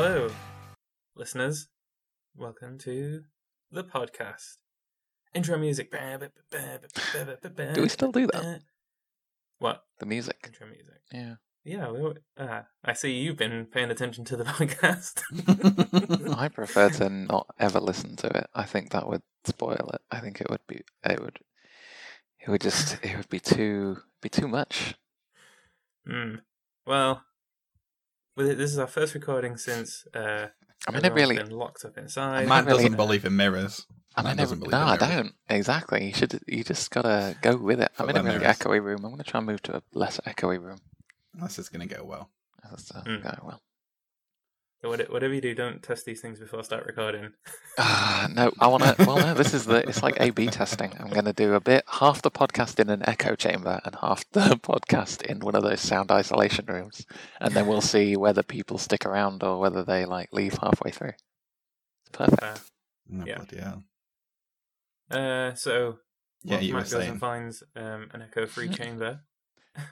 Hello, listeners. Welcome to the podcast. Intro music. Do we still do that? What? The music. Intro music. Yeah. Yeah, we, uh, I see you've been paying attention to the podcast. I prefer to not ever listen to it. I think that would spoil it. I think it would be it would it would just it would be too be too much. Hmm. Well, this is our first recording since uh, I mean, it really. been locked up inside. I'm Matt not really- doesn't believe in mirrors. I mean, doesn't it- believe no, in I don't. Exactly. You should. You just gotta go with it. I'm in a really mirrors. echoey room. I'm gonna try and move to a less echoey room. This is going to go well. That's uh, Mm. going well. What- Whatever you do, don't test these things before I start recording. Ah, no, I want to. Well, no, this is the. It's like A/B testing. I'm going to do a bit, half the podcast in an echo chamber, and half the podcast in one of those sound isolation rooms, and then we'll see whether people stick around or whether they like leave halfway through. It's perfect. Uh, Oh, Yeah. bloody hell. uh, so, Yeah, well, you were Matt goes and saying. finds um, an echo-free chamber.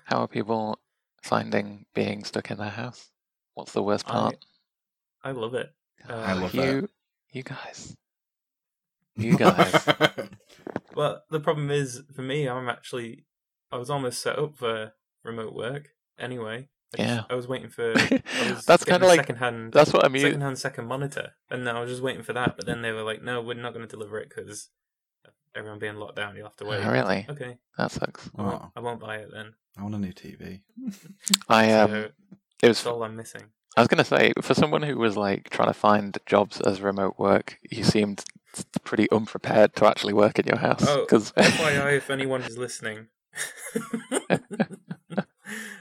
How are people finding being stuck in their house? What's the worst part? I love it. Uh, I love you, that. you guys, you guys. Well, the problem is for me, I'm actually I was almost set up for remote work anyway. I just- Yeah. I was waiting for. Was That's kind of a like secondhand, that's what I mean. secondhand second monitor, and then I was just waiting for that. But then they were like, "No, we're not going to deliver it because everyone being locked down. You'll have to wait." Oh, really? Okay, That sucks. I won't, Oh, I won't buy it then. I want a new TV. I um, so it was all I'm missing. I was going to say, for someone who was like trying to find jobs as remote work, you seemed pretty unprepared to actually work in your house. Oh, Because FYI, if anyone is listening,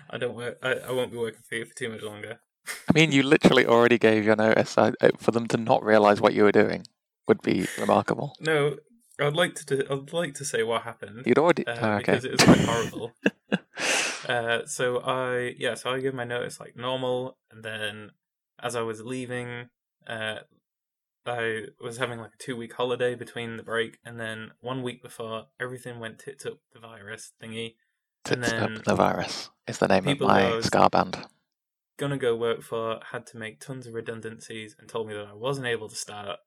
I don't work. I, I won't be working for you for too much longer. I mean, you literally already gave your notice. I, I, for them to not realize what you were doing would be remarkable. No, I'd like to. Do, I'd like to say what happened You'd already. uh, oh, okay. because it was quite horrible. Uh, so I yeah, so I gave my notice like normal, and then as I was leaving, uh, I was having like a two week holiday between the break, and then one week before, everything went tits up the virus thingy. and Tits up the virus is the name of my ska band. Gonna go work for had to make tons of redundancies and told me that I wasn't able to start.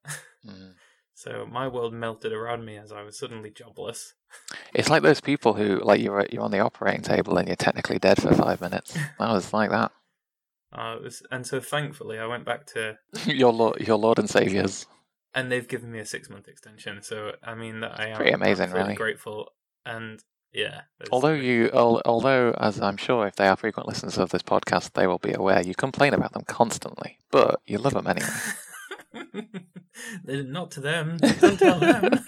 Mm. So my world melted around me as I was suddenly jobless. It's like those people who, like, you're you're on the operating table and you're technically dead for five minutes. That was like that. Uh, it was, and so thankfully I went back to your Lord, your Lord and Saviors. and they've given me a six month extension. So I mean that I am pretty amazing, really. grateful. And yeah, Although you, al- although as I'm sure if they are frequent listeners of this podcast, they will be aware you complain about them constantly, but you love them anyway. They're not to them. Don't tell them.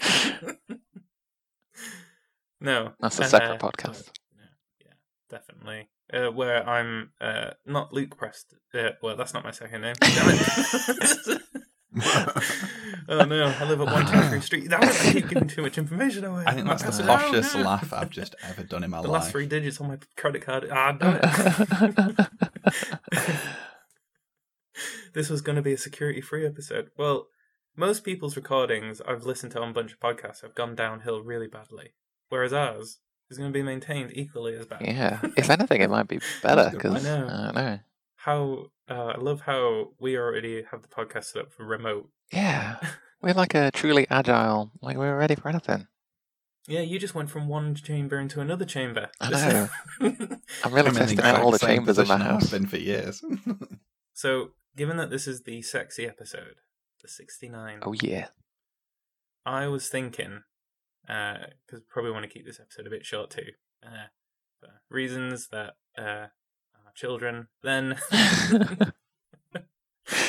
no, That's a uh, separate podcast. Yeah, yeah, definitely. Uh, where I'm uh, not Luke Prest. Uh, well, that's not my second name. Oh no, I live at one Chantry Street. Damn it, I keep giving too much information away. I think that's the it down poshest now. laugh I've just ever done in my The life. The last three digits on my credit card. Ah, damn it. This was going to be a security free episode. Well, most people's recordings I've listened to on a bunch of podcasts have gone downhill really badly, whereas ours is going to be maintained equally as bad. yeah, if anything, it might be better good because. I know. I don't know. How uh, I love how we already have the podcast set up for remote. Yeah, we're like a truly agile. Like we're ready for anything. Yeah, you just went from one chamber into another chamber. I This- I'm really I'm testing out all the chambers in my position I've house. been for years. so, given that this is the sexy episode, the 69, Oh yeah, I was thinking, because probably want to keep this episode a bit short too, uh, for reasons that uh, are children. Then,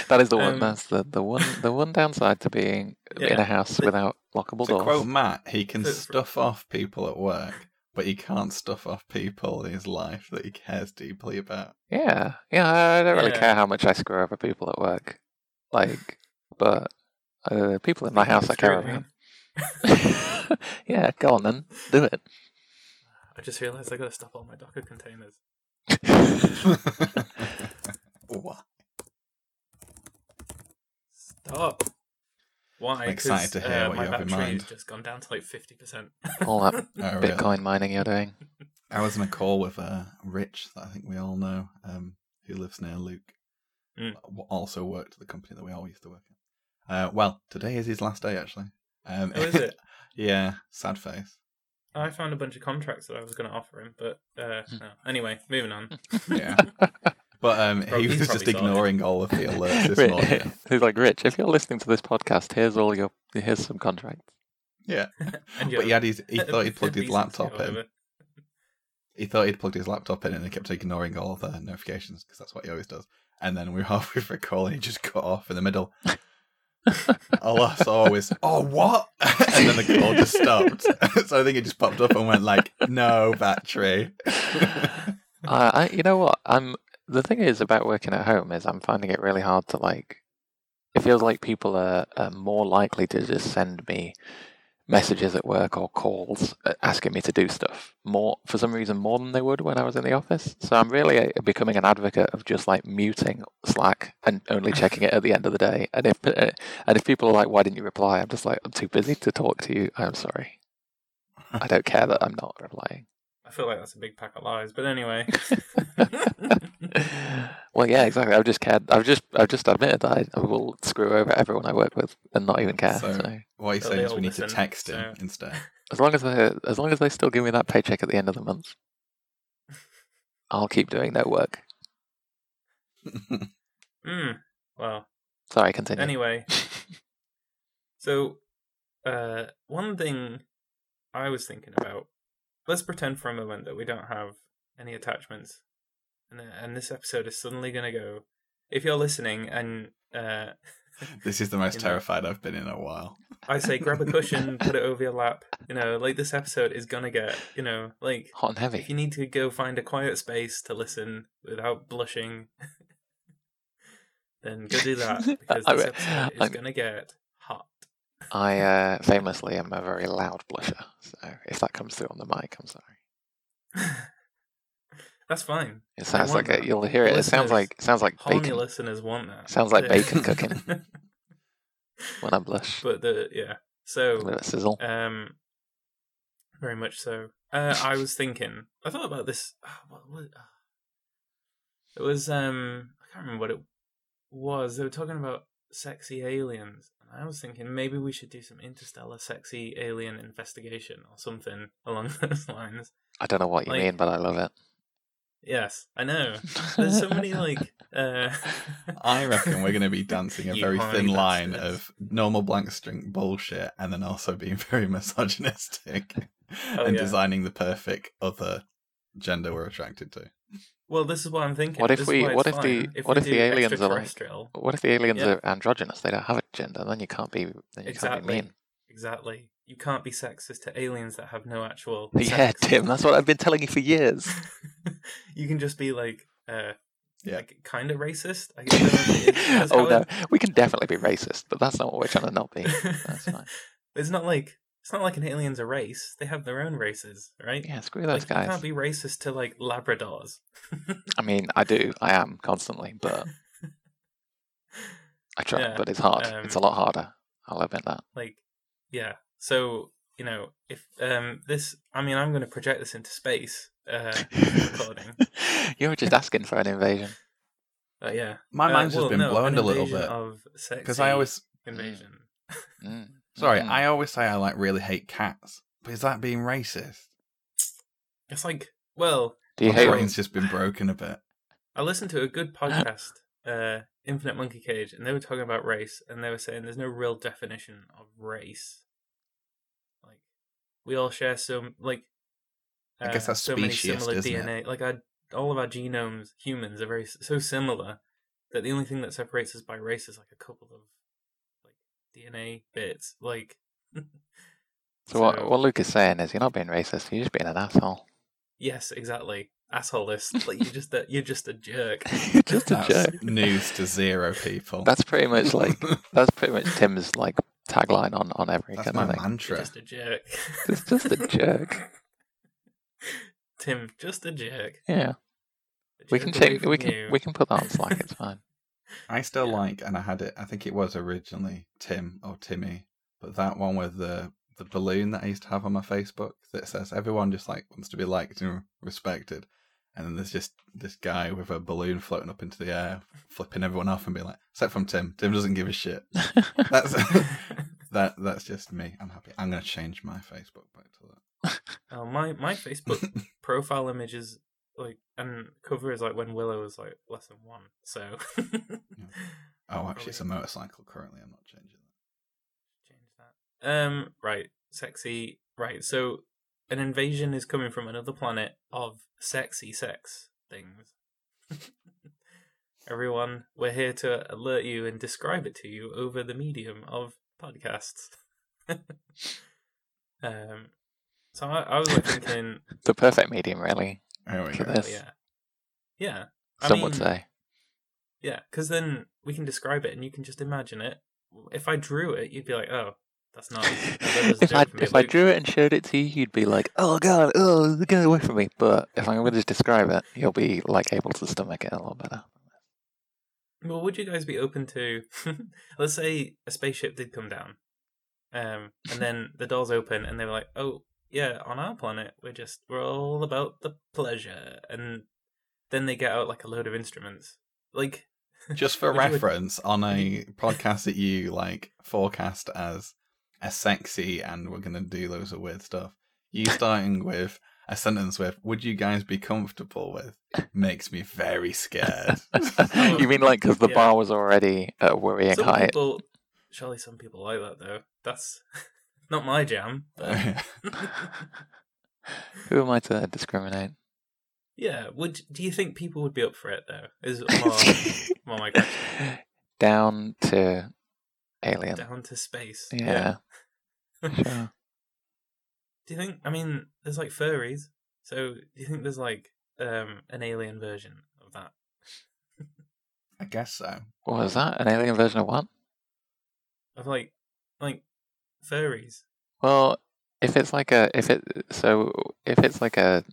that is the one. Um, that's the, the one. The one downside to being in a house But- without lockable to doors. quote Matt, he can For- for- stuff off people at work, but he can't stuff off people in his life that he cares deeply about. Yeah, yeah. I don't really Yeah. care how much I screw over people at work, like, but uh, people in my house I care about. yeah, go on then, do it. I just realised I got to stop all my Docker containers. what? Stop. Why? I'm excited 'Cause, to hear uh, what you have in mind. has just gone down to like fifty percent. All that Oh, really? Bitcoin mining you're doing. I was in a call with uh, Rich, that I think we all know, um, who lives near Luke, Mm. also worked at the company that we all used to work at. Uh, well, today is his last day actually. Um, Oh, is it? yeah, sad face. I found a bunch of contracts that I was going to offer him, but uh, no. Anyway, moving on. Yeah, but um, Probably- he was he's just probably sorted. ignoring all of the alerts this Rich- morning. He's like, Rich, if you're listening to this podcast, here's all your here's some contracts. Yeah, And but he had his. He thought he'd plugged his laptop in. He thought he'd plugged his laptop in, and he kept ignoring all the notifications because that's what he always does. And then we were halfway through a call, and he just cut off in the middle. all I saw was, "Oh, what?" and then the call just stopped. so I think it just popped up and went like, "No battery." uh, I, you know what? I'm the thing is about working at home is I'm finding it really hard to like. It feels like people are, are more likely to just send me messages at work or calls uh, asking me to do stuff more for some reason more than they would when I was in the office. So I'm really uh, becoming an advocate of just like muting Slack and only checking it at the end of the day. And if uh, and if people are like, "Why didn't you reply?" I'm just like, "I'm too busy to talk to you. I'm sorry. I don't care that I'm not replying." I feel like that's a big pack of lies, but anyway. well, yeah, exactly. I've just cared. I've just I've just admitted that I, I will screw over everyone I work with and not even care. So- So, What he's But saying is we need to text him so- instead. as long as they as long as they still give me that paycheck at the end of the month, I'll keep doing their work. Well, Sorry, continue. anyway. So, uh, one thing I was thinking about. Let's pretend for a moment that we don't have any attachments, and uh, and this episode is suddenly going to go. If you're listening and uh, this is the most You know. terrified I've been in a while. I say grab a cushion, put it over your lap, you know, like this episode is gonna get, you know, like Hot and heavy. if you need to go find a quiet space to listen without blushing, then go do that because I this mean, episode is I'm- gonna get hot. I uh, famously am a very loud blusher, so if that comes through on the mic, I'm sorry. That's fine. It sounds like a, you'll hear it. It sounds like it sounds like bacon listeners want that. Sounds like bacon cooking. when I blush. but the yeah, so sizzle. Um, very much so. Uh, I was thinking. I thought about this. ah, What, what, ah. it was. Um, I can't remember what it was. They were talking about sexy aliens, and I was thinking maybe we should do some interstellar sexy alien investigation or something along those lines. I don't know what you like- mean, but I love it. Yes, I know. There's so many like. Uh, I reckon we're going to be dancing a very horny thin line bastards. of normal blank string bullshit and then also being very misogynistic Oh, and yeah. designing the perfect other gender we're attracted to. Well, this is what I'm thinking. What if This we- what if the- fine what we if the aliens are like- What if the aliens Yeah. are androgynous? They don't have a gender. Then you can't be. Then you can't be Exactly. mean. Exactly. You can't be sexist to aliens that have no actual. Yeah, sex. Tim. That's what I've been telling you for years. you can just be like, uh, Yeah. like kind of racist. I don't know if it is, that's oh no, it- we can definitely be racist, but that's not what we're trying to not be. That's fine. it's not like it's not like an alien's a race. They have their own races, right? Yeah, screw those like, You can't be racist to like Labradors. I mean, I do. I am constantly, but I try. Yeah, but it's hard. it's a um, lot harder. I'll admit that. like yeah so you know if um this i mean i'm going to project this into space uh recording you were just asking for an invasion. uh, yeah My Uh, mind's well, just been no, blown a little bit because I always invasion Mm. sorry Mm. I always say I like really hate cats, but is that being racist? it's like well Do you My hate? brain's just been broken a bit. i listened to a good podcast uh infinite monkey cage and they were talking about race and they were saying there's no real definition of race like we all share some like I guess uh, that's so many similar isn't it? dna like our all of our genomes humans are very so similar that the only thing that separates us by race is like a couple of like dna bits like So, what, what Luke is saying is, you're not being racist. You're just being an asshole. yes exactly assholist like you're just a you're just a jerk just a jerk. news to zero people. That's pretty much like that's pretty much Tim's like tagline on on every That's kind my of thing. you're mantra. just a jerk It's just a jerk. tim just a jerk Yeah, A we jerk can away change. from We can you. we can put that on Slack. It's fine. I still Yeah. like, and I had it. I think it was originally Tim or Timmy, but that one with the the balloon that I used to have on my Facebook that says everyone just like wants to be liked and respected, and then there's just this guy with a balloon floating up into the air, flipping everyone off, and being like, "Except from Tim. Tim doesn't give a shit." That's that. That's just me. I'm happy. I'm gonna change my Facebook back to that. Oh, my my Facebook profile image is like and cover is like when Willow was like less than one. So Oh, actually, it's a motorcycle. Currently, I'm not changing that. change that. Um, right, sexy. Right, so an invasion is coming from another planet of sexy sex things. Everyone, we're here to alert you and describe it to you over the medium of podcasts. um, so I, I was like thinking, the perfect medium, really. Here we For go. this. yeah, yeah. I Some would mean, say. Yeah, because then we can describe it and you can just imagine it. If I drew it, you'd be like, "Oh, that's nice." Now that if I joke for me. if I drew it and showed it to you, you'd be like, "Oh God, oh, get away from me!" But if I'm going to describe it, you'll be like able to stomach it a little better. Well, would you guys be open to, let's say, a spaceship did come down, um, and then the doors open, and they were like, "Oh, yeah, on our planet, we're just we're all about the pleasure," and then they get out like a load of instruments, like Just for Would reference, on a podcast that you like forecast as a sexy and we're gonna do loads of weird stuff, you starting with a sentence with "Would you guys be comfortable with?" makes me very scared. you mean like because the Yeah. bar was already at a worrying some height? people. Surely some people like that though. That's not my jam. But Who am I to discriminate? yeah, would do you think people would be up for it though? Is more, more my question. Down to alien. Down to space. Yeah. Sure. Do you think? I mean, there's like furries. So do you think there's like um an alien version of that? I guess so. What was that? An alien version of what? Of like like furries. Well, if it's like a if it so if it's like a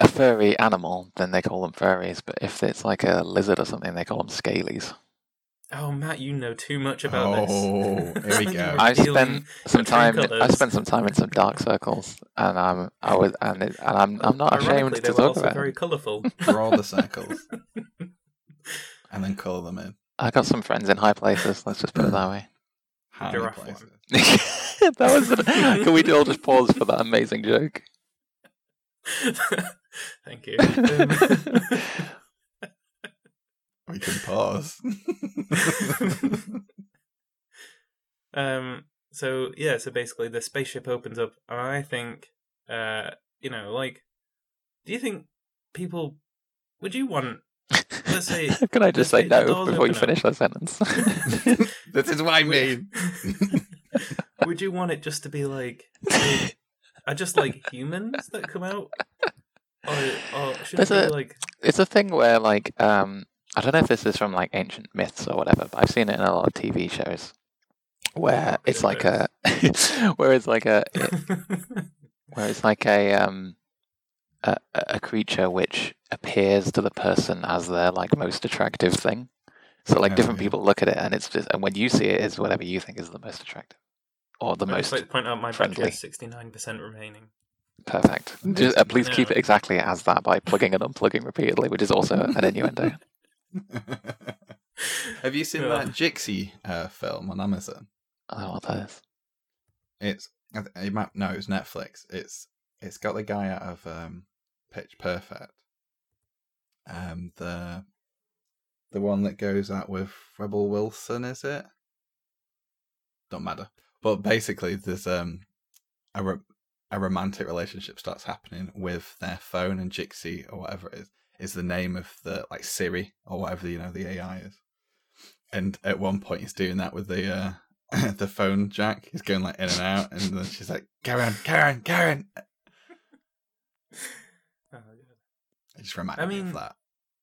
a furry animal, then they call them furries. But if it's like a lizard or something, they call them scalies. Oh, Matt, you know too much about Oh, this. here we go. I dealing- spent some true time. I spent some time in some dark circles, and I'm I was and it, and I'm I'm not ashamed Ironically, to they were talk also about. very it. colourful. Draw the circles and then colour them in. I got some friends in high places. Let's just put it that way. How Giraffe places? that was. The, can we all just pause for that amazing joke? Thank you. Um, We can pause. um so yeah so basically the spaceship opens up and i think uh you know like do you think people would you want let's say Can I just say say the no doors before you open up. finish that sentence? this is what I mean. would you want it just to be like say, are just like humans that come out or, or should it There's be a- like it's a thing where like um I don't know if this is from like ancient myths or whatever, but I've seen it in a lot of TV shows where it's like a where it's like a where it's like a um a, a creature which appears to the person as their like most attractive thing. So like Oh, different yeah. people look at it and it's just and when you see it it's whatever you think is the most attractive. Or the I'd most just like point out my friendly. battery 69% remaining perfect. Just, uh, please keep it exactly as that by plugging and unplugging repeatedly, which is also an innuendo. Have you seen Yeah. that Jexi uh, film on Amazon? I don't know what that is. It's I th- might, no, it's Netflix. It's it's got the guy out of um, Pitch Perfect. Um, the the one that goes out with Rebel Wilson, is it? Don't matter. But basically, there's um a ro- a romantic relationship starts happening with their phone and Jexi or whatever it is is the name of the like Siri or whatever you know the AI is. And at one point, he's doing that with the uh, the phone jack. He's going like in and out, and then she's like, "Karen, Karen, Karen." oh. It just reminded I me mean- of that.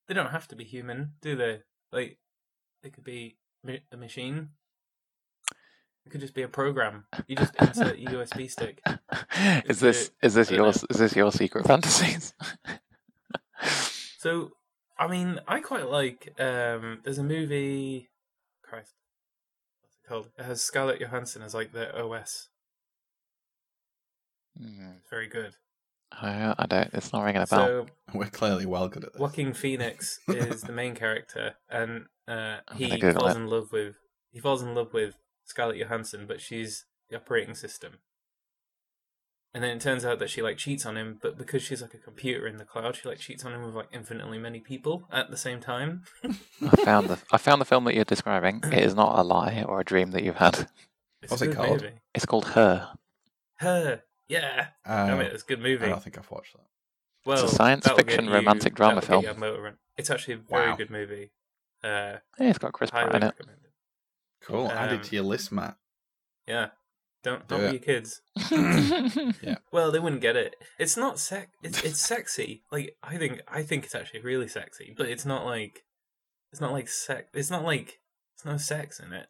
they don't have to be human do they like they could be a machine it could just be a program you just insert a usb stick is this is this I your is this your secret fantasies? So, I mean, I quite like. Um, there's a movie. Christ, what's it called? It has Scarlett Johansson as like the OS. Hmm. It's very good. I, I don't. It's not ringing a bell. So We're clearly well good at this. Joaquin Phoenix is the main character, and uh, he falls it. in love with he falls in love with Scarlett Johansson, but she's the operating system. And then it turns out that she like cheats on him, but because she's like a computer in the cloud, she like cheats on him with like infinitely many people at the same time. I found the I found the film that you're describing. It is not a lie or a dream that you've had. It's What's it called? Movie. It's called Her. Her, yeah, Uh, damn it, it's a good movie. I don't think I've watched that. well, science that'll fiction you- romantic drama film. motor. It's actually a very Wow. good movie. Uh, Yeah, it's got Chris Pratt in it. recommended. Cool. Add it Um, to your list, Matt. Yeah, don't Do don't be it. your kids. Well, they wouldn't get it. It's not sex. It's it's sexy. Like I think I think it's actually really sexy, but it's not like it's not like sex. It's not like it's no sex in it.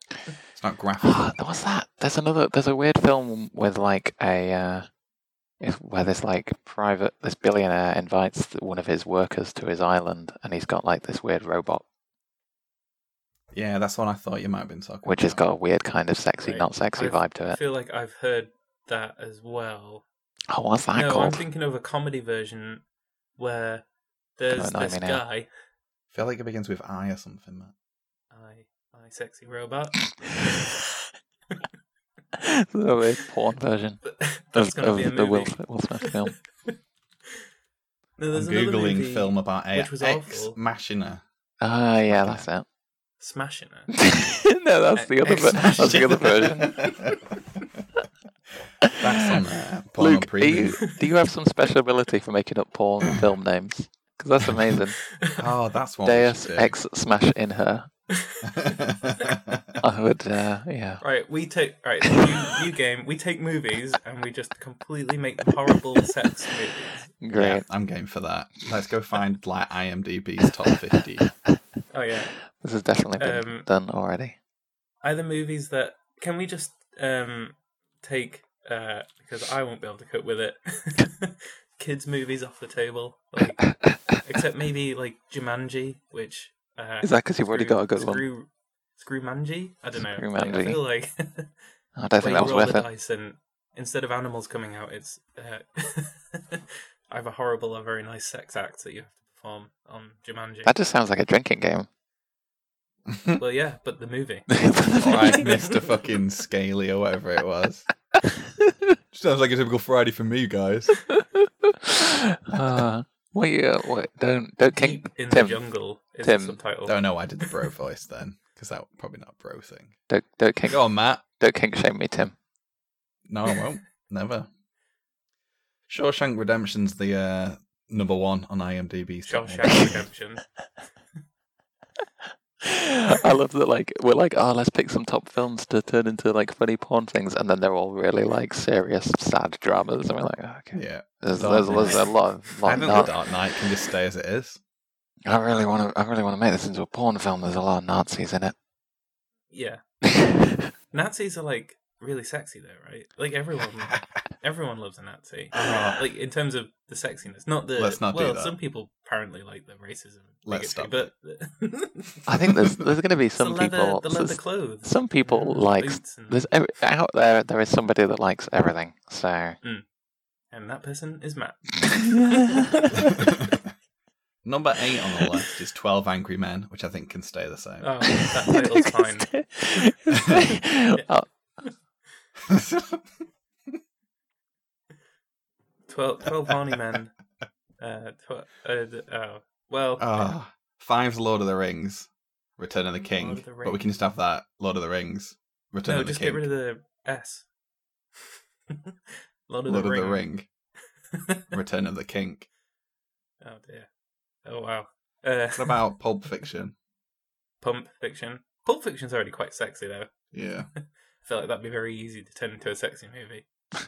It's not graphic. What's that? There's another. There's a weird film with like a uh, where this like private this billionaire invites one of his workers to his island, and he's got like this weird robot, yeah, that's one I thought you might have been talking which has got a weird kind of sexy, Right. not sexy I've- vibe to it. I it. feel like I've heard that as well. Oh, what's that no, I'm called? thinking of a comedy version where there's annoy this me now. guy, I feel like it begins with I or something, Matt. I, I sexy robot. the weird porn version That's of, gonna be a of the Will, movie. Will Smith film. No, there's I'm another googling movie, film about a which was ex awful. machina. Ah, yeah, that's it. Smashing It. no, that's the other. ver- That's the other version. That's on there. Porn on Luke, are you, do you have some special ability for making up porn film names? Because that's amazing. Oh, that's one. Deus. Ex Smash in her. I would, uh, yeah. Right, we take right new, new game. We take movies and we just completely make horrible sex movies. Great. Yeah, I'm game for that. Let's go find like IMDb's top 50. Oh yeah, This has definitely been Um, done already. either movies that can we just um take uh because I won't be able to cope with it. Kids movies off the table, like except maybe like Jumanji, which uh, Is that because you've already got a good one? Screw, Screw Manji? I don't know. Like, I feel like I don't think that was worth it. and instead of animals coming out, it's uh, either horrible or very nice sex act that you have to perform on Jumanji. That just sounds like a drinking game. Well, yeah, but the movie. Alright, Mr. fucking Scaly or whatever it was. Sounds like a typical Friday for me, guys. uh, wait, uh, wait, don't, don't kink, Deep in Tim, the jungle is Tim. the subtitle. Don't know why I did the bro voice then, because that probably not a bro thing. don't, don't kink, Go on, Matt. don't kink shame me, Tim. No, I won't. Never. Shawshank Redemption's the uh, number one on IMDb. top Shawshank Redemption. I love that. Like we're like, oh, let's pick some top films to turn into like funny porn things, and then they're all really like serious, sad dramas, and we're like, oh, okay, Yeah. there's, there's, there's a lot, of- I lot of think nar- The Dark Knight can just stay as it is. I really want to, I really want to make this into a porn film. There's a lot of Nazis in it. Yeah. Nazis are like really sexy though, right? Like everyone, everyone loves a Nazi. Ah. like in terms of the sexiness, not the. Let's not do well, that. some people apparently like the racism. Let's stop But I think there's there's going to be It's the some leather, people. the leather clothes. some people and like and, there's every, out there. There is somebody that likes everything. So and that person is Matt. Number eight on the list is 12 Angry Men, which I think can stay the same. Oh, that title's fine. Oh, 12, 12 horny men. Uh, tw- uh, oh, well. Ah, Five's Lord of the Rings, Return of the King. of the But we can just have that Lord of the Rings, Return no, of the King. just get rid of the S. Lord of Lord the of the Ring. Ring, Return of the King. oh dear. Oh wow. Uh, What about Pulp Fiction? Pulp Fiction. Pulp Fiction's already quite sexy though. Yeah. I feel like that'd be very easy to turn into a sexy movie.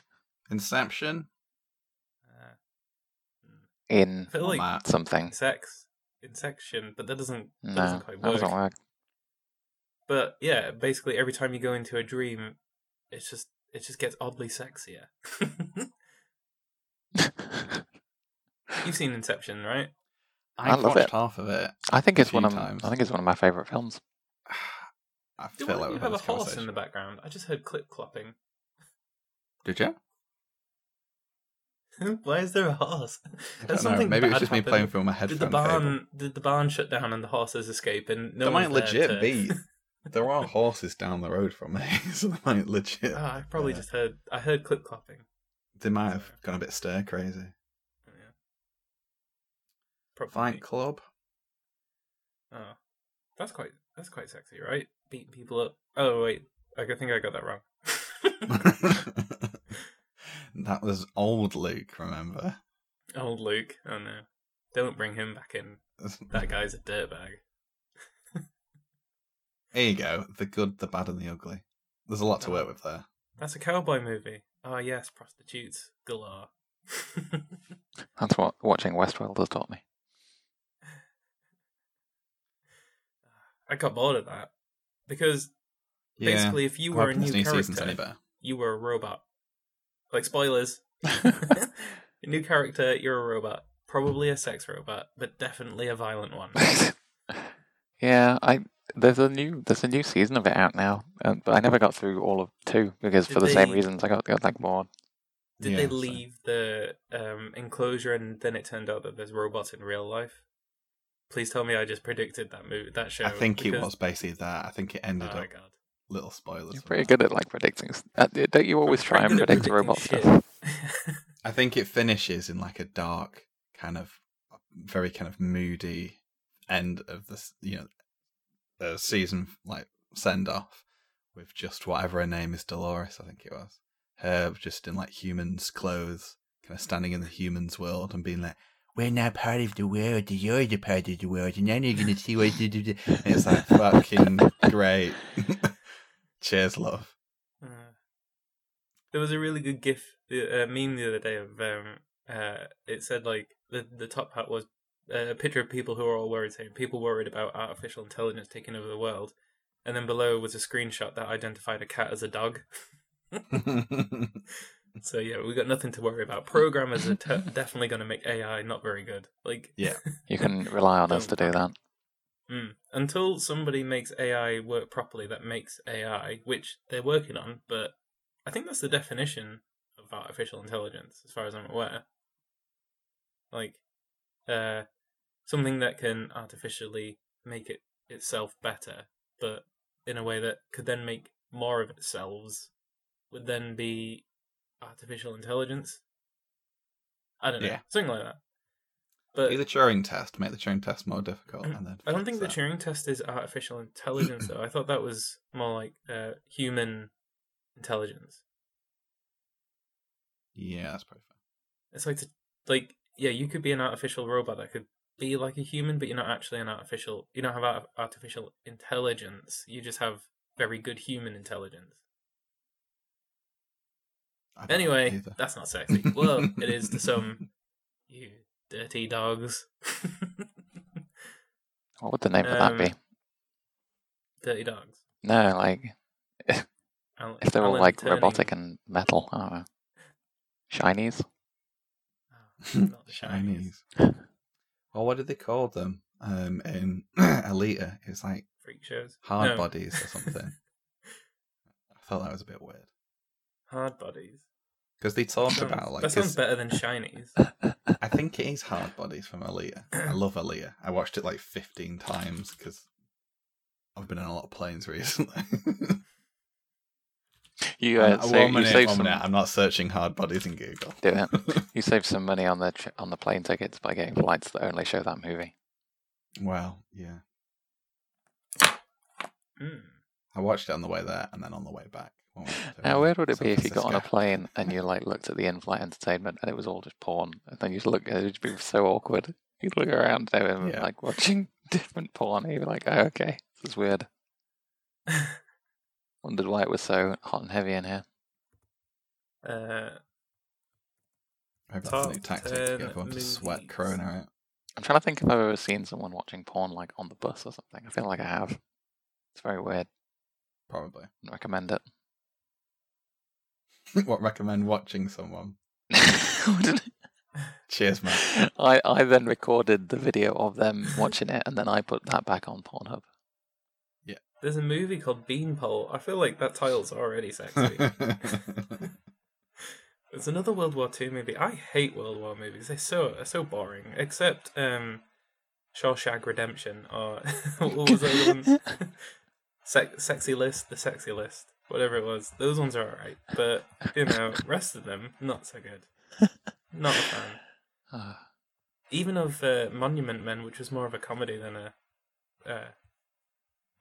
Inception? Uh, in I feel like Matt. something. sex in section, but that doesn't that No, doesn't quite that work. doesn't work. But yeah, basically every time you go into a dream, it's just it just gets oddly sexier. You've seen Inception, right? I I've love watched it. half of it. I think it's one of times. I think it's one of my favorite films. I Do feel one like you we've a horse in the background? I just heard clip clopping. Did you? Why is there a horse? I Has don't know. something Maybe it was bad just me happened? playing through my headphones. Did the barn cable. did the barn shut down and the horses escape and no There might there legit to- be. There are horses down the road from me, so they might legit. Oh, I probably Yeah. just heard I heard clip clopping. They might have gone a bit stir crazy. Oh, yeah. Probably. Fight Club. Oh, that's quite that's quite sexy, right? Beating people up. Oh wait, I think I got that wrong. that was old Luke, remember? Old Luke. Oh no, don't bring him back in. That guy's a dirtbag. there you go. The good, the bad, and the ugly. There's a lot to oh. work with there. That's a cowboy movie. Oh yes, prostitutes galore. That's what watching Westworld has taught me. I got bored of that because Yeah. basically, if you were a new new character, you were a robot. Like spoilers, a new character, you're a robot. Probably a sex robot, but definitely a violent one. yeah, I there's a new there's a new season of it out now, uh, but I never got through all of two because for Did the same reasons I got got like bored. Did Yeah, they so- leave the um, enclosure and then it turned out that there's robots in real life? Please tell me I just predicted that movie, that show. I think it was basically that. I think it Oh ended my up god! little spoilers. You're pretty good at like predicting. s- Uh, don't you always try and pretty good at predict robot stuff? I think it finishes in like a dark kind of very kind of moody end of this, you know, uh, season like send off with just whatever her name is, Dolores, I think it was. Her just in like humans' clothes, kind of standing in the humans' world and being like, "We're now part of the world. You're the part of the world, and now you're gonna see what." you do." It's like fucking great. Cheers, love. Uh, there was a really good gif, uh, meme the other day of um, uh, it said like the the top hat was uh, a picture of people who are all worried, saying people worried about artificial intelligence taking over the world, and then below was a screenshot that identified a cat as a dog. So yeah, we got nothing to worry about. Programmers are te- definitely going to make AI not very good. Like Yeah. You can rely on us to do that. Mm. Until somebody makes AI work properly that makes AI, which they're working on, but I think that's the definition of artificial intelligence, as far as I'm aware. Like, uh, something that can artificially make it itself better, but in a way that could then make more of itself, would then be artificial intelligence. I don't know, Yeah. something like that. But Do the Turing test, make the Turing test more difficult, and then I don't think the. Turing test is artificial intelligence, though. I thought that was more like uh, human intelligence. Yeah, that's pretty fair. It's like, to, like, yeah, you could be an artificial robot that could be like a human, but you're not actually an artificial. You don't have art- artificial intelligence. You just have very good human intelligence. I don't know Anyway, that's not sexy. Well, it is to some. You dirty dogs. What would the name of that Um, be? dirty dogs. No, like Al- if they're all Alan like Turing. robotic and metal. I don't know. Shinies. Oh, not the shinies. Chinese. well, what did they call them? Um, in Alita, it was like Freak shows. hard No. bodies or something. I thought that was a bit weird Hard bodies. because they talk Sounds- about like that sounds 'cause better than shinies. I think it is hard bodies from Alita. I love Alita. I watched it like fifteen times because I've been on a lot of planes recently. You uh, one save, you minute, save some. minute. I'm not searching hard bodies in Google. Do it. You save some money on the tr- on the plane tickets by getting flights that only show that movie. well, yeah. Mm. I watched it on the way there and then on the way back. When we went to, Now, where would it San be if you got on a plane and you like looked at the in-flight entertainment and it was all just porn, and then you'd look, it would be so awkward. You'd look around and Yeah. like watching different porn, and you'd be like, "Oh, okay, this is weird." Wondered why it was so hot and heavy in here. Uh, Maybe that's a new tactic to get everyone to sweat movies. Corona out. I'm trying to think if I've ever seen someone watching porn like on the bus or something. I feel like I have. It's very weird. Probably. I'd recommend it. what recommend watching someone? Cheers, man. I, I then recorded the video of them watching it and then I put that back on Pornhub. Yeah. There's a movie called Beanpole. I feel like that title's already sexy. There's another World War Two movie. I hate World War movies. They're so they're so boring. Except um, Shawshank Redemption or what was the other one? Sex, sexy list, the sexy list, whatever it was. Those ones are alright, but you know, rest of them not so good. Not a fan. Ah, Even of uh, Monument Men, which was more of a comedy than a uh,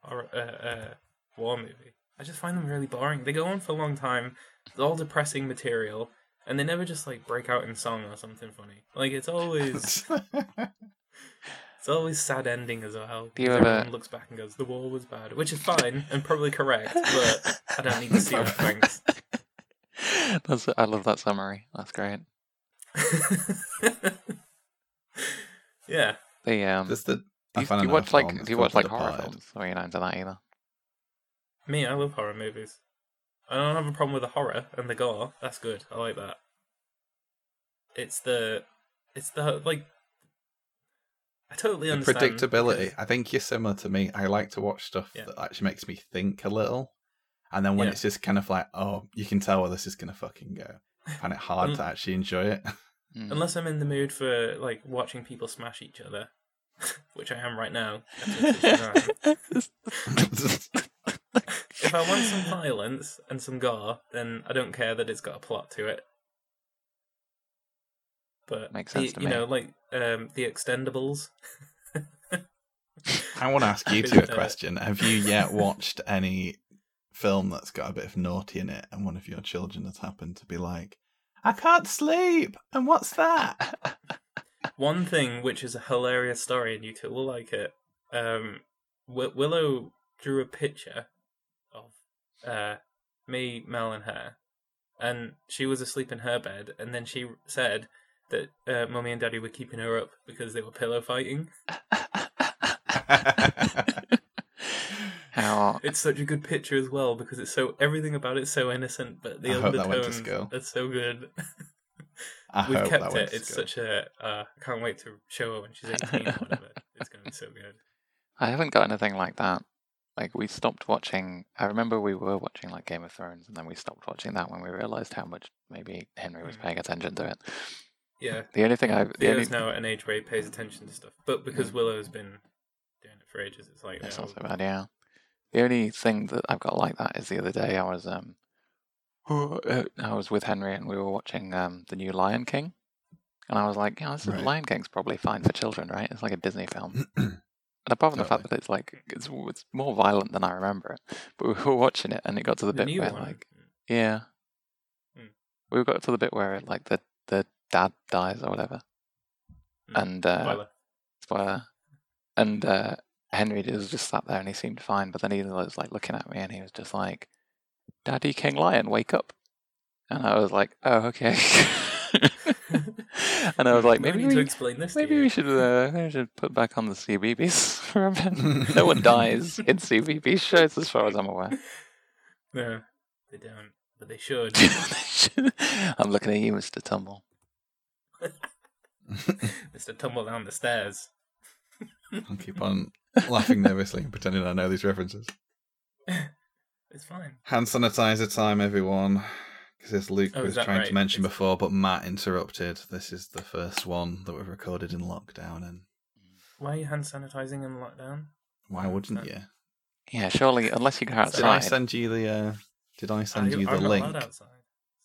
or uh, uh, war movie. I just find them really boring. They go on for a long time. It's all depressing material, and they never just like break out in song or something funny. Like it's always it's always sad ending as well. Do you because ever- Everyone looks back and goes, "The war was bad," which is fine and probably correct, but I don't need to see that. Thanks. That's, I love that summary. That's great. yeah, The um, Just the. do I you, found do you watch like do you watch like horror Departed. films? Or you're not into that either? me, I love horror movies. I don't have a problem with the horror and the gore. That's good. I like that. It's the, it's the like. I totally The understand predictability. because- I think you're similar to me. I like to watch stuff Yeah. that actually makes me think a little. And then when Yeah. it's just kind of like, oh, you can tell where this is going to fucking go. I find it hard Un- to actually enjoy it. Mm. Unless I'm in the mood for like watching people smash each other, which I am right now. if I want some violence and some gore, then I don't care that it's got a plot to it. But Makes the- sense to you me. know, like um, the Extendables. I want to ask you two a uh, question. Have you yet watched any film that's got a bit of naughty in it and one of your children has happened to be like, I can't sleep? And what's that? One thing which is a hilarious story, and you two will like it. Um, Wi- Willow drew a picture of uh, me, Mel, and her, and she was asleep in her bed, and then she said that uh, mummy and daddy were keeping her up because they were pillow fighting. How It's such a good picture as well because it's so everything about it's so innocent, but the I hope that undertones school. are so good. I We've hope kept it. It's school. such a. Uh, can't wait to show her when she's eighteen or whatever. It's going to be so good. I haven't got anything like that. Like we stopped watching. I remember we were watching like Game of Thrones, and then we stopped watching that when we realized how much maybe Henry was Mm. paying attention to it. Yeah, The only thing I, the only, Theo's now at an age where he pays attention to stuff, but because Willow's been doing it for ages, it's like it's you not so bad. Yeah. The only thing that I've got like that is the other day I was um, I was with Henry and we were watching um the new Lion King, and I was like, yeah, this is, Right. Lion King's probably fine for children, right? It's like a Disney film. And apart from the fact that it's like it's it's more violent than I remember it, but we were watching it and it got to the, the bit where one. like yeah, Hmm. we got to the bit where it, like the the dad dies or whatever, Hmm. and uh, Spoiler. spoiler, and uh, Henry was just sat there and he seemed fine, but then he was like looking at me and he was just like, "Daddy King Lion, wake up!" And I was like, "Oh, okay." and I was like, maybe we, explain this. maybe we should uh, maybe we should put back on the CBeebies. No one dies in CBeebies shows, as far as I'm aware. No, they don't, but they should. I'm looking at you, Mr. Tumble. Mr. Tumble down the stairs. I'll keep on laughing nervously and pretending I know these references. It's fine. Hand sanitizer time, everyone. Because as Luke Oh, was trying right? to mention It's- before, but Matt interrupted. This is the first one that we've recorded in lockdown, and Why are you hand sanitizing in lockdown? why wouldn't you? Yeah, surely, unless you go Did Did I outside. send you the? Uh, did I send I, you the I'm link? not allowed outside.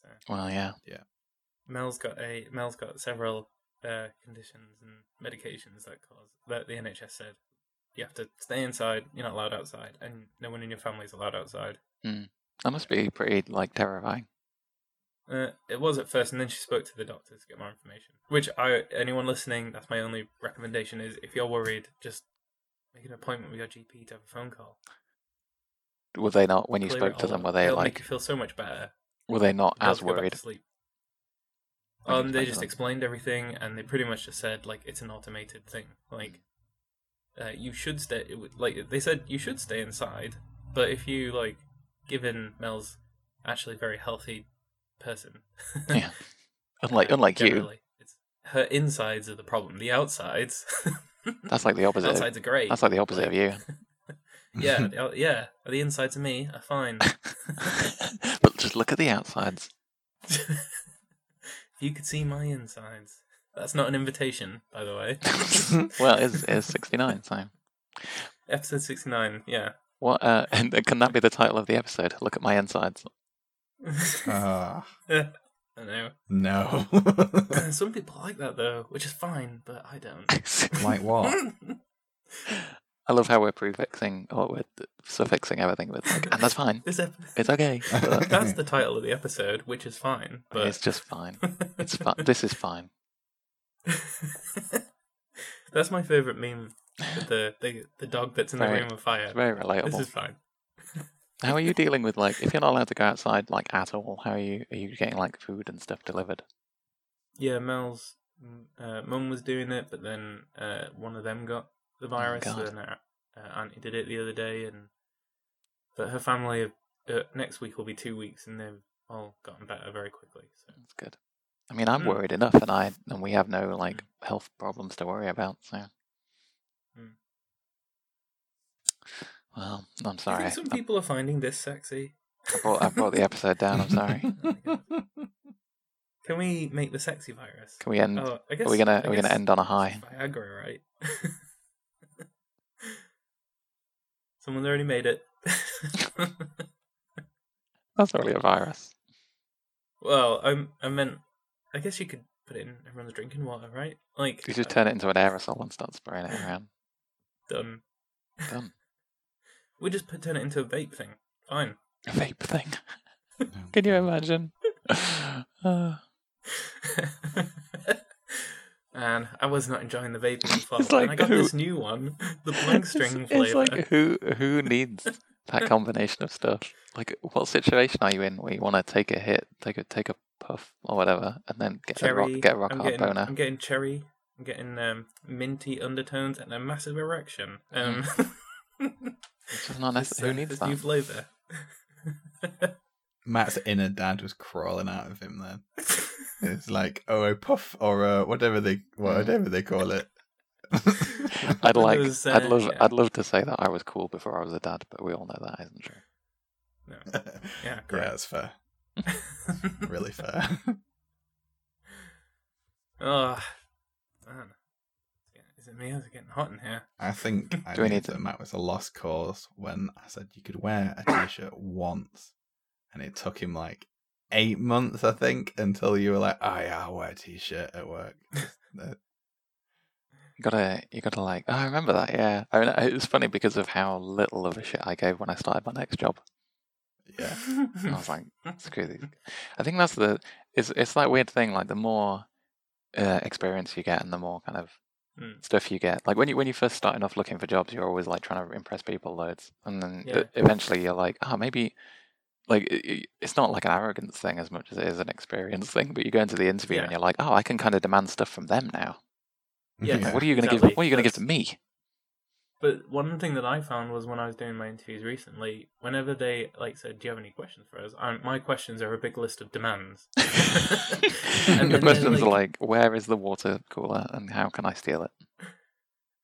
So. Well, yeah. Mel's got a Mel's got several uh, conditions and medications that cause that the NHS said you have to stay inside. You're not allowed outside, and no one in your family is allowed outside. That must be pretty like terrifying. Uh, it was at first, and then she spoke to the doctor to get more information. Which I anyone listening, that's my only recommendation is if you're worried, just make an appointment with your GP to have a phone call. Were they not when you Clear spoke to them? Were they It'll make like? you feel so much better. Were they not You'll be able as back to worried? sleep. Um, they just explained everything, and they pretty much just said like it's an automated thing. Like, uh, you should stay. It would, like they said, you should stay inside. But if you like, given Mel's actually a very healthy person, Yeah. Unlike unlike you, it's her insides are the problem. The outsides, that's like the opposite. Of, outsides are great. that's like the opposite of you. yeah, the, yeah. The insides of me are fine. but just look at the outsides. You could see my insides. That's not an invitation, by the way. well, it's, it's 69, so. Episode 69, yeah. What, uh, and can that be the title of the episode? Look at my insides. Ah, I know. no. Some people like that though, which is fine, but I don't. like what? I love how we're prefixing or we're suffixing everything with like, and that's fine. This ep- It's okay. That's the title of the episode, which is fine. But it's just fine. It's fine. This is fine. that's my favorite meme. The the the dog that's in the room of fire. It's very This relatable. is fine. How are you dealing with like if you're not allowed to go outside like at all? How are you? Are you getting like food and stuff delivered? Yeah, Mel's mm, uh, mum was doing it, but then uh, one of them got the virus, God. and uh, Auntie did it the other day, and but her family have, uh, next week will be two weeks, and they've all gotten better very quickly. So That's good. I mean, I'm Mm. worried enough, and I and we have no like health problems to worry about. So, Mm. well, I'm I sorry. think some people are finding this sexy. I brought I brought the episode down. I'm sorry. Can we make the sexy virus? Can we end? Oh, I guess are we gonna I are we gonna end on a high? Viagra, right? Someone's already made it. That's only a virus. well, I I meant, I guess you could put it in everyone's drinking water, right? Like You just uh, turn it into an aerosol and start spraying it around. done. Done. We just put, turn it into a vape thing. Fine. A vape thing. Can you imagine? Uh, and I was not enjoying the vaping before. It's and like I got who- this new one, the blank string it's, it's like who who needs that combination of stuff? Like, what situation are you in where you want to take a hit, take a take a puff or whatever, and then get a rock cherry. get a rock I'm hard getting, boner? I'm getting cherry. I'm getting um, minty undertones and a massive erection. Um, It's just not necessary. Who uh, needs this that? new flavor? Matt's inner dad was crawling out of him then. It's like, oh, a puff or uh, whatever they whatever they call it. I'd One of like, I'd uh, love, yeah. I'd love to say that I was cool before I was a dad, but we all know that isn't true. no. yeah, Yeah, great. that's fair. Really fair. oh, man. Is it me? Or is it getting hot in here? I think I Do we knew need that to- Matt was a lost cause when I said you could wear a t-shirt once, and it took him like eight months, I think, until you were like, "Oh yeah, I'll wear a t-shirt at work." You gotta, you gotta like. Oh, I remember that. Yeah, I mean, it was funny because of how little of a shit I gave when I started my next job. yeah, I was like, screw these. I think that's the. It's it's that weird thing. Like the more uh, experience you get, and the more kind of Mm. stuff you get. Like when you when you first starting off looking for jobs, you're always like trying to impress people loads, and then Yeah. eventually you're like, oh, maybe. Like it- it- it's not like an arrogance thing as much as it is an experience thing. But you go into the interview and you're like, oh, I can kind of demand stuff from them now. Yeah, Like, what are you going to exactly. give? What are you going to give to me? But one thing that I found was when I was doing my interviews recently, whenever they like said, "Do you have any questions for us?" I, my questions are a big list of demands. And the questions are like- like, where is the water cooler and how can I steal it?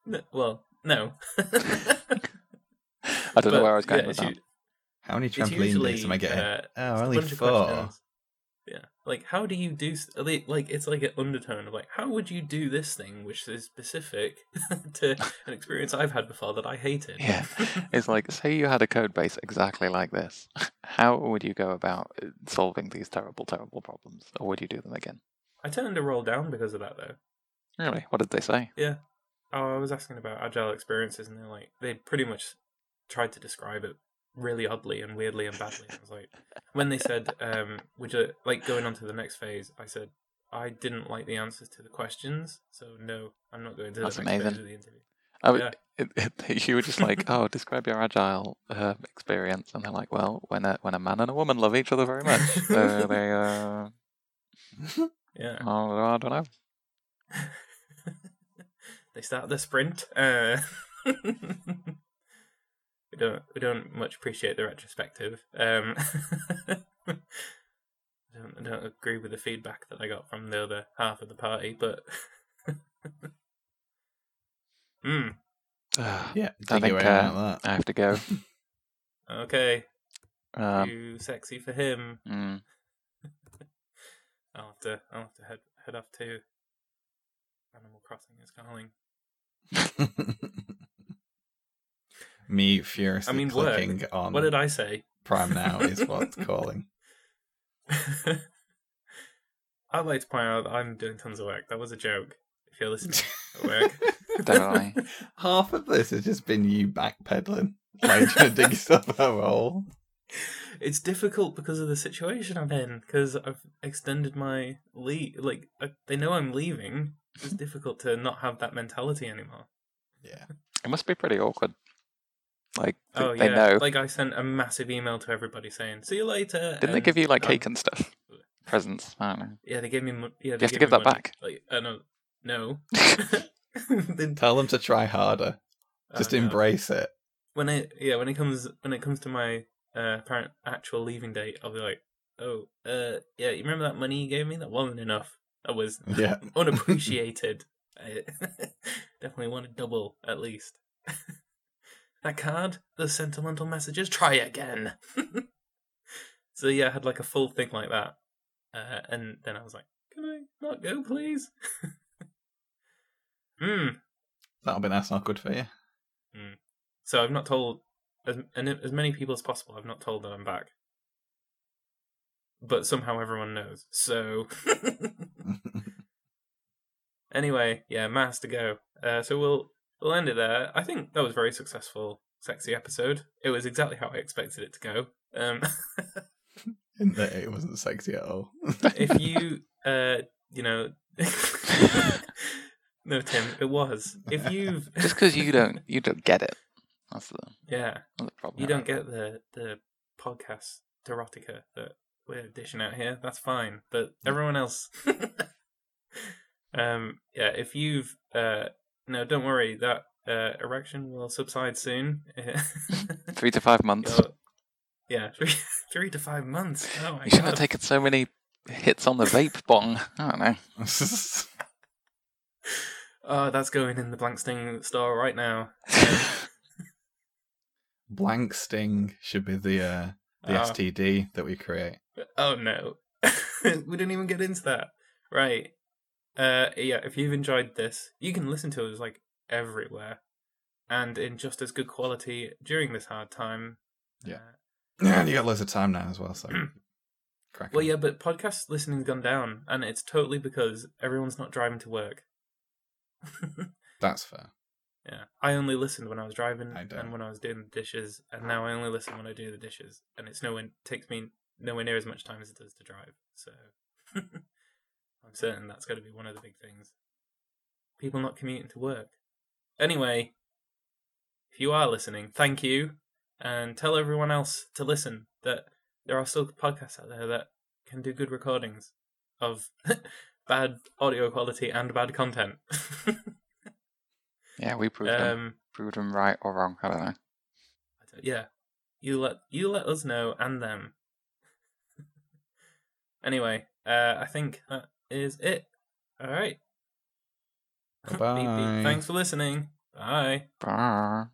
No, well, no. I don't know where I was going with that. How many trampoline usually days am I getting? uh, oh, only four. Yeah, like how do you do? Like it's like an undertone of like, how would you do this thing, which is specific to an experience I've had before that I hated. Yeah. It's like, say you had a code base exactly like this. How would you go about uh, solving these terrible, terrible problems? Or would you do them again? I turned a role down because of that though. Really? What did they say? Yeah. Oh, I was asking about agile experiences, and they're like, they pretty much tried to describe it really oddly and weirdly and badly. I was like, when they said, um, would you like going on to the next phase? I said, I didn't like the answers to the questions, so no, I'm not going to That's the next phase amazing. of the interview. I would, Yeah. it, it, you were just like, oh, describe your agile uh, experience, and they're like, well, when a when a man and a woman love each other very much, they uh, Yeah. oh, I don't know. they start the sprint. Uh, we don't we don't much appreciate the retrospective. Um, I don't I don't agree with the feedback that I got from the other half of the party, but hmm. Yeah, I think uh, that. I have to go. Okay, Um, too sexy for him. mm, I'll have to I'll have to head head off to Animal Crossing is calling. Me furiously I mean, work. clicking on What did I say? Prime Now is what's calling. I'd like to point out that I'm doing tons of work. That was a joke. If you're listening at work. Definitely. Half of this has just been you backpedaling, like trying to dig yourself out of a hole. it's difficult because of the situation I'm in. Because I've extended my leave. Like I, they know I'm leaving. It's difficult to not have that mentality anymore. Yeah. It must be pretty awkward. Like th- Oh they yeah, know. like I sent a massive email to everybody saying "see you later." Didn't they give you like I'm- cake and stuff? Presents. I don't know. Yeah, they gave me. Mo- yeah, you they have to give that money. back? Like, uh, no, no. Then- Tell them to try harder. Just no. embrace it. when it yeah when it comes when it comes to my uh apparent actual leaving date i'll be like oh uh yeah you remember that money you gave me that wasn't enough that was Yeah. unappreciated i definitely want to double at least that card the sentimental messages try again so yeah i had like a full thing like that uh and then i was like can i not go please hmm That'll be that's not good for you. So I've not told as as many people as possible. I've not told that I'm back, but somehow everyone knows. So anyway, yeah, mass to go. Uh, so we'll we'll end it there. I think that was a very successful, sexy episode. It was exactly how I expected it to go. Um, In that it wasn't sexy at all. if you, uh, you know, no, Tim, it was. If you've, Just because you don't you don't get it. That's the, yeah, that's the problem. you don't get the the podcast erotica that we're dishing out here. That's fine, but everyone else, um, yeah. If you've, uh, no, don't worry. That uh, erection will subside soon. Three to five months. You're- yeah, three, three to five months. Oh my You shouldn't god! have taken so many hits on the vape bong. I don't know. Oh, that's going in the Blank Sting store right now. Um, Blank sting should be the uh, the uh, STD that we create. Oh no. we didn't even get into that. Right. Uh yeah, if you've enjoyed this, you can listen to us like everywhere. And in just as good quality during this hard time. Yeah. Uh, And you got loads of time now as well, so crack well on. yeah, but podcast listening's gone down and it's totally because everyone's not driving to work. That's fair. yeah. I only listened when I was driving I and when I was doing the dishes and now I only listen when I do the dishes. And it's nowhere takes me nowhere near as much time as it does to drive. So I'm certain that's going to be one of the big things. People not commuting to work. Anyway, if you are listening, thank you, and tell everyone else to listen that there are still podcasts out there that can do good recordings of bad audio quality and bad content. Yeah, we proved them, um, proved them right or wrong. I don't know. I don't- yeah, you let you let us know and them. anyway, uh, I think that is it. All right. Bye. Thanks for listening. Bye. Bye.